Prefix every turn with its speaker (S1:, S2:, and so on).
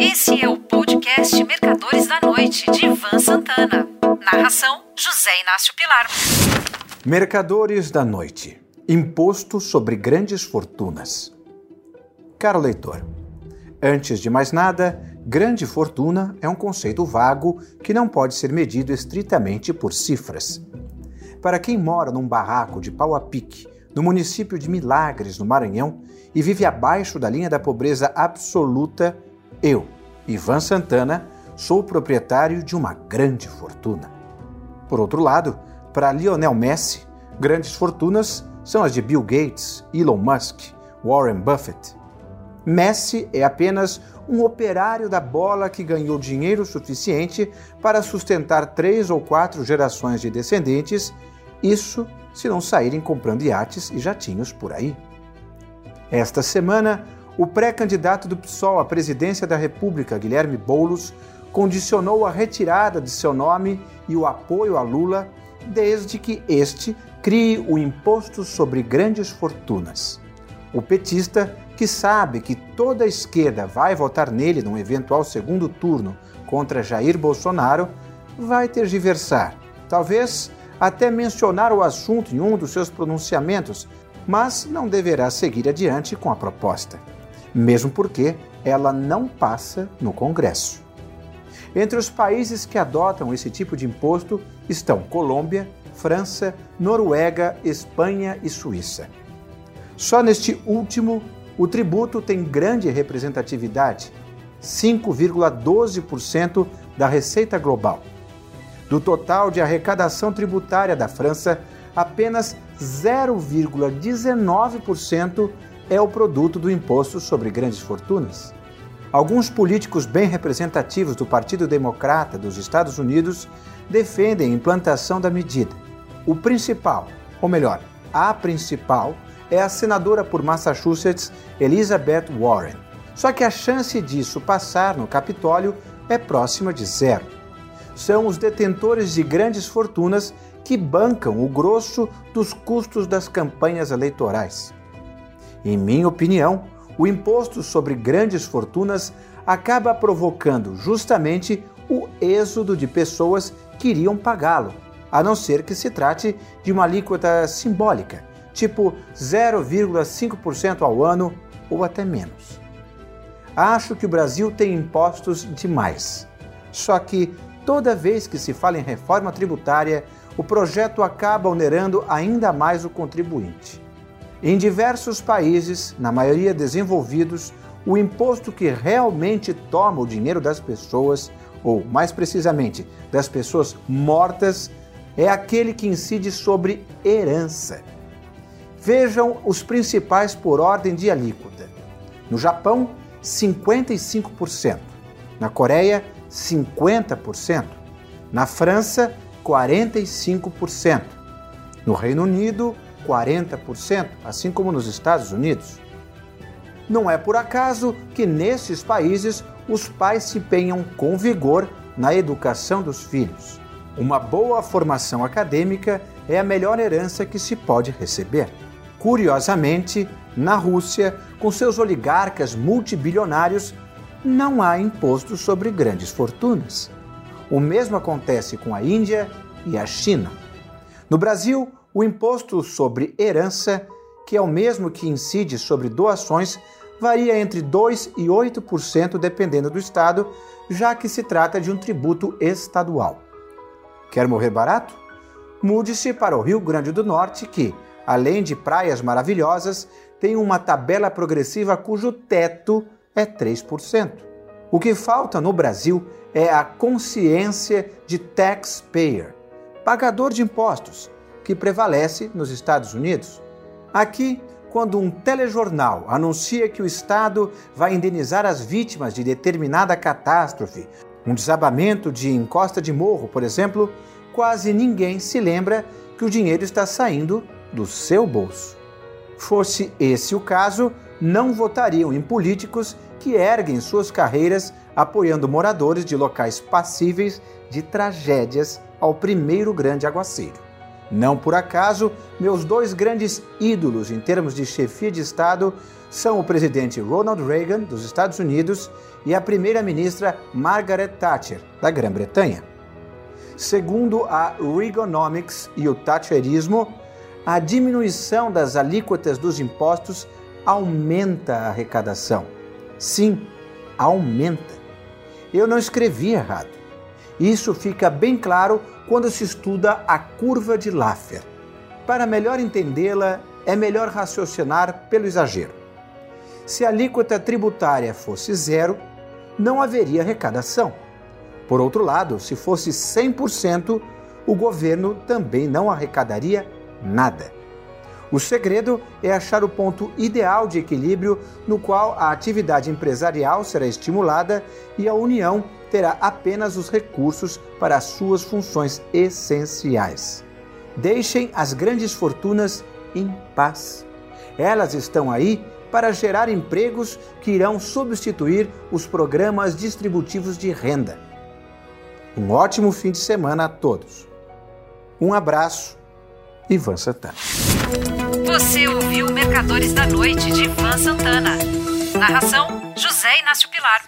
S1: Esse é o podcast Mercadores da Noite, de Ivan Santana. Narração: José Inácio Pilar.
S2: Mercadores da Noite Imposto sobre Grandes Fortunas. Caro leitor, antes de mais nada, grande fortuna é um conceito vago que não pode ser medido estritamente por cifras. Para quem mora num barraco de pau a pique, no município de Milagres, no Maranhão, e vive abaixo da linha da pobreza absoluta, eu, Ivan Santana, sou proprietário de uma grande fortuna. Por outro lado, para Lionel Messi, grandes fortunas são as de Bill Gates, Elon Musk, Warren Buffett. Messi é apenas um operário da bola que ganhou dinheiro suficiente para sustentar três ou quatro gerações de descendentes, isso se não saírem comprando iates e jatinhos por aí. Esta semana, o pré-candidato do PSOL à presidência da República, Guilherme Boulos, condicionou a retirada de seu nome e o apoio a Lula desde que este crie o imposto sobre grandes fortunas. O petista, que sabe que toda a esquerda vai votar nele num eventual segundo turno contra Jair Bolsonaro, vai tergiversar, talvez até mencionar o assunto em um dos seus pronunciamentos, mas não deverá seguir adiante com a proposta, mesmo porque ela não passa no Congresso. Entre os países que adotam esse tipo de imposto estão Colômbia, França, Noruega, Espanha e Suíça. Só neste último, o tributo tem grande representatividade, 5,12% da receita global. Do total de arrecadação tributária da França, apenas 0,19% é o produto do imposto sobre grandes fortunas. Alguns políticos bem representativos do Partido Democrata dos Estados Unidos defendem a implantação da medida. O principal, ou melhor, a principal, é a senadora por Massachusetts Elizabeth Warren. Só que a chance disso passar no Capitólio é próxima de zero. São os detentores de grandes fortunas que bancam o grosso dos custos das campanhas eleitorais. Em minha opinião, o imposto sobre grandes fortunas acaba provocando justamente o êxodo de pessoas que iriam pagá-lo, a não ser que se trate de uma alíquota simbólica, tipo 0,5% ao ano ou até menos. Acho que o Brasil tem impostos demais. Só que toda vez que se fala em reforma tributária, o projeto acaba onerando ainda mais o contribuinte. Em diversos países, na maioria desenvolvidos, o imposto que realmente toma o dinheiro das pessoas, ou mais precisamente, das pessoas mortas, é aquele que incide sobre herança. Vejam os principais por ordem de alíquota. No Japão, 55%. Na Coreia, 50%. Na França, 45%. No Reino Unido, 40%, assim como nos Estados Unidos. Não é por acaso que nesses países os pais se empenham com vigor na educação dos filhos. Uma boa formação acadêmica é a melhor herança que se pode receber. Curiosamente, na Rússia, com seus oligarcas multibilionários, não há imposto sobre grandes fortunas. O mesmo acontece com a Índia e a China. No Brasil, o imposto sobre herança, que é o mesmo que incide sobre doações, varia entre 2% e 8% dependendo do estado, já que se trata de um tributo estadual. Quer morrer barato? Mude-se para o Rio Grande do Norte, que, além de praias maravilhosas, tem uma tabela progressiva cujo teto é 3%. O que falta no Brasil é a consciência de taxpayer, pagador de impostos, que prevalece nos Estados Unidos. Aqui, quando um telejornal anuncia que o Estado vai indenizar as vítimas de determinada catástrofe, um desabamento de encosta de morro, por exemplo, quase ninguém se lembra que o dinheiro está saindo do seu bolso. Fosse esse o caso, não votariam em políticos que erguem suas carreiras apoiando moradores de locais passíveis de tragédias ao primeiro grande aguaceiro. Não por acaso, meus dois grandes ídolos em termos de chefia de Estado são o presidente Ronald Reagan, dos Estados Unidos, e a primeira-ministra Margaret Thatcher, da Grã-Bretanha. Segundo a Reaganomics e o Thatcherismo, a diminuição das alíquotas dos impostos aumenta a arrecadação. Sim, aumenta. Eu não escrevi errado. Isso fica bem claro quando se estuda a curva de Laffer. Para melhor entendê-la, é melhor raciocinar pelo exagero. Se a alíquota tributária fosse zero, não haveria arrecadação. Por outro lado, se fosse 100%, o governo também não arrecadaria nada. O segredo é achar o ponto ideal de equilíbrio no qual a atividade empresarial será estimulada e a União terá apenas os recursos para as suas funções essenciais. Deixem as grandes fortunas em paz. Elas estão aí para gerar empregos que irão substituir os programas distributivos de renda. Um ótimo fim de semana a todos. Um abraço, Ivan Santana.
S1: Você ouviu Mercadores da Noite de Ivan Santana. Narração: José Inácio Pilar.